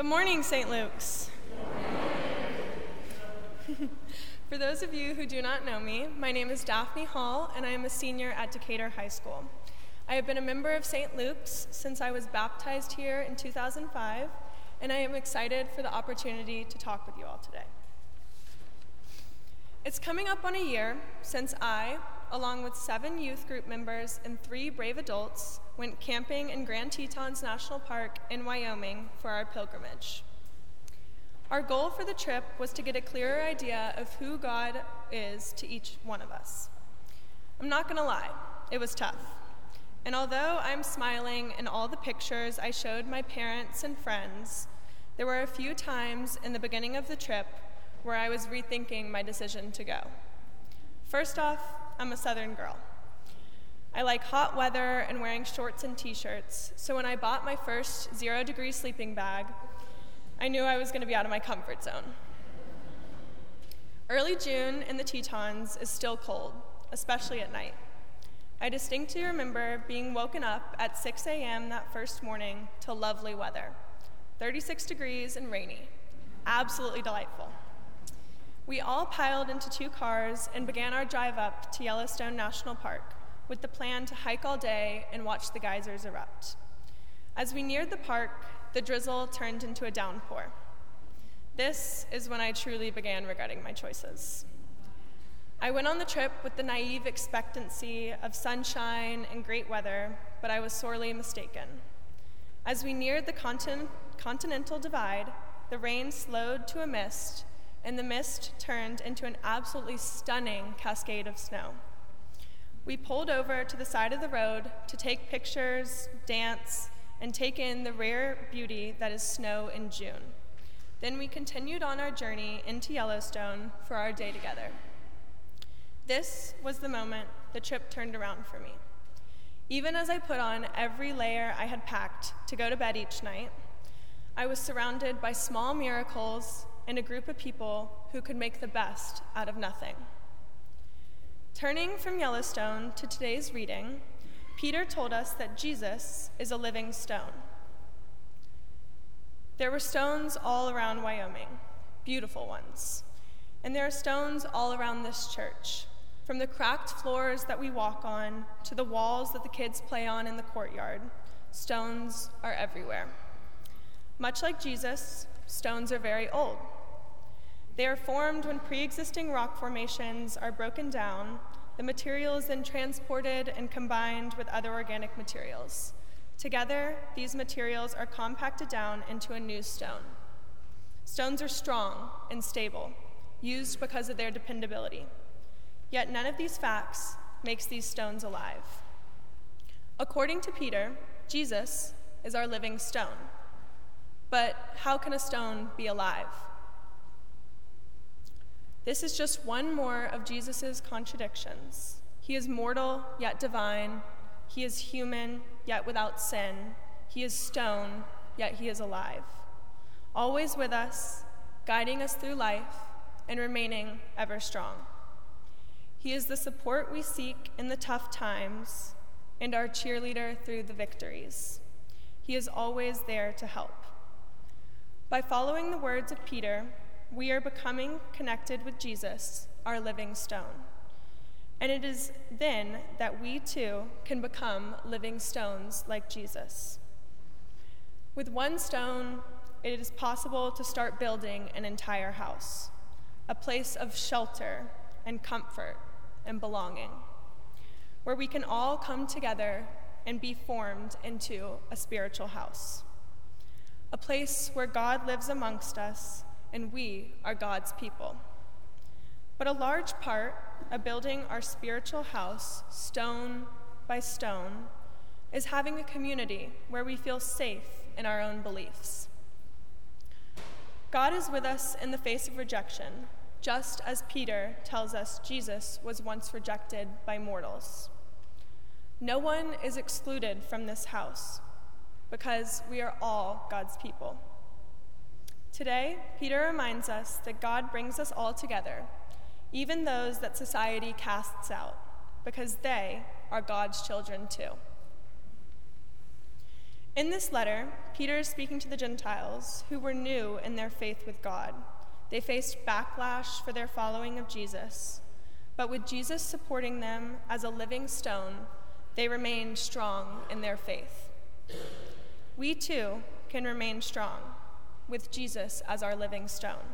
Good morning, St. Luke's. For those of you who do not know me, my name is Daphne Hall, and I am a senior at Decatur High School. I have been a member of St. Luke's since I was baptized here in 2005, and I am excited for the opportunity to talk with you all today. It's coming up on a year since I, along with seven youth group members and three brave adults, went camping in Grand Tetons National Park in Wyoming for our pilgrimage. Our goal for the trip was to get a clearer idea of who God is to each one of us. I'm not gonna lie, it was tough. And although I'm smiling in all the pictures I showed my parents and friends, there were a few times in the beginning of the trip where I was rethinking my decision to go. First off, I'm a Southern girl. I like hot weather and wearing shorts and t shirts, so when I bought my first zero degree sleeping bag, I knew I was going to be out of my comfort zone. Early June in the Tetons is still cold, especially at night. I distinctly remember being woken up at 6 a.m. that first morning to lovely weather 36 degrees and rainy. Absolutely delightful. We all piled into two cars and began our drive up to Yellowstone National Park with the plan to hike all day and watch the geysers erupt. As we neared the park, the drizzle turned into a downpour. This is when I truly began regretting my choices. I went on the trip with the naive expectancy of sunshine and great weather, but I was sorely mistaken. As we neared the continent, continental divide, the rain slowed to a mist and the mist turned into an absolutely stunning cascade of snow. We pulled over to the side of the road to take pictures, dance, and take in the rare beauty that is snow in June. Then we continued on our journey into Yellowstone for our day together. This was the moment the trip turned around for me. Even as I put on every layer I had packed to go to bed each night, I was surrounded by small miracles and a group of people who could make the best out of nothing. Turning from Yellowstone to today's reading, Peter told us that Jesus is a living stone. There were stones all around Wyoming, beautiful ones. And there are stones all around this church, from the cracked floors that we walk on to the walls that the kids play on in the courtyard. Stones are everywhere. Much like Jesus, stones are very old. They are formed when pre existing rock formations are broken down. The material is then transported and combined with other organic materials. Together, these materials are compacted down into a new stone. Stones are strong and stable, used because of their dependability. Yet none of these facts makes these stones alive. According to Peter, Jesus is our living stone. But how can a stone be alive? This is just one more of Jesus' contradictions. He is mortal, yet divine. He is human, yet without sin. He is stone, yet he is alive. Always with us, guiding us through life, and remaining ever strong. He is the support we seek in the tough times and our cheerleader through the victories. He is always there to help. By following the words of Peter, we are becoming connected with Jesus, our living stone. And it is then that we too can become living stones like Jesus. With one stone, it is possible to start building an entire house, a place of shelter and comfort and belonging, where we can all come together and be formed into a spiritual house a place where God lives amongst us and we are God's people. But a large part of building our spiritual house, stone by stone, is having a community where we feel safe in our own beliefs. God is with us in the face of rejection, just as Peter tells us Jesus was once rejected by mortals. No one is excluded from this house because we are all God's people. Today, Peter reminds us that God brings us all together, even those that society casts out, because they are God's children too. In this letter, Peter is speaking to the Gentiles who were new in their faith with God. They faced backlash for their following of Jesus, but with Jesus supporting them as a living stone, they remained strong in their faith. We too can remain strong with Jesus as our living stone.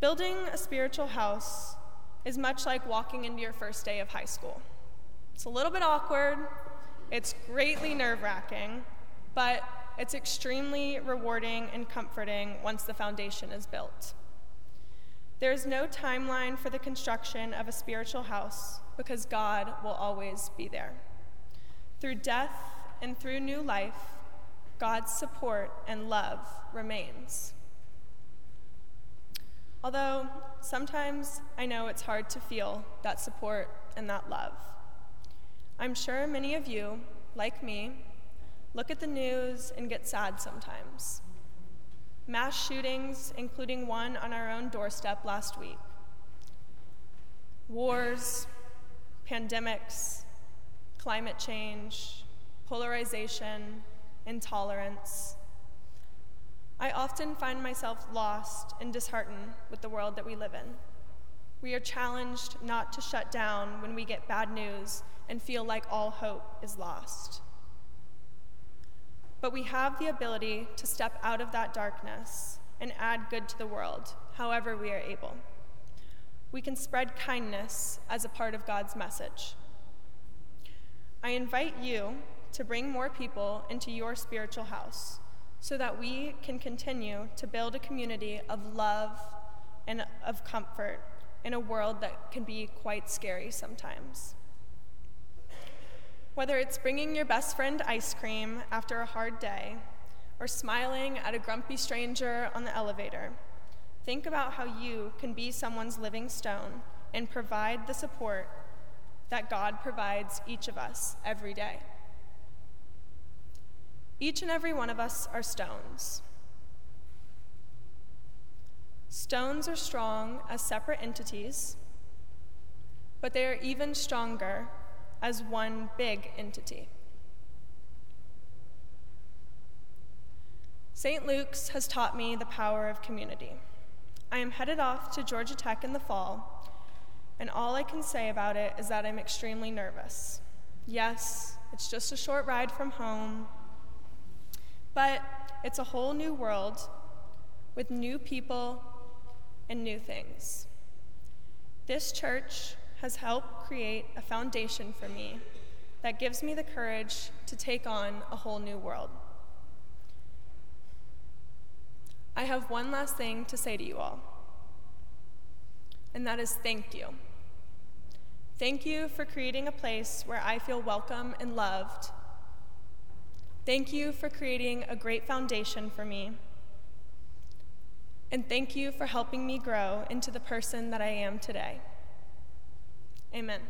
Building a spiritual house is much like walking into your first day of high school. It's a little bit awkward, it's greatly nerve wracking, but it's extremely rewarding and comforting once the foundation is built. There is no timeline for the construction of a spiritual house because God will always be there. Through death and through new life, God's support and love remains. Although sometimes I know it's hard to feel that support and that love. I'm sure many of you, like me, look at the news and get sad sometimes. Mass shootings, including one on our own doorstep last week. Wars, pandemics, climate change, polarization, intolerance. I often find myself lost and disheartened with the world that we live in. We are challenged not to shut down when we get bad news and feel like all hope is lost. But we have the ability to step out of that darkness and add good to the world, however we are able. We can spread kindness as a part of God's message. I invite you to bring more people into your spiritual house so that we can continue to build a community of love and of comfort in a world that can be quite scary sometimes. Whether it's bringing your best friend ice cream after a hard day or smiling at a grumpy stranger on the elevator, think about how you can be someone's living stone and provide the support that God provides each of us every day. Each and every one of us are stones. Stones are strong as separate entities, but they are even stronger as one big entity. St. Luke's has taught me the power of community. I am headed off to Georgia Tech in the fall, and all I can say about it is that I'm extremely nervous. Yes, it's just a short ride from home, but it's a whole new world with new people and new things. This church has helped create a foundation for me that gives me the courage to take on a whole new world. I have one last thing to say to you all, and that is thank you. Thank you for creating a place where I feel welcome and loved. Thank you for creating a great foundation for me. And thank you for helping me grow into the person that I am today. Amen.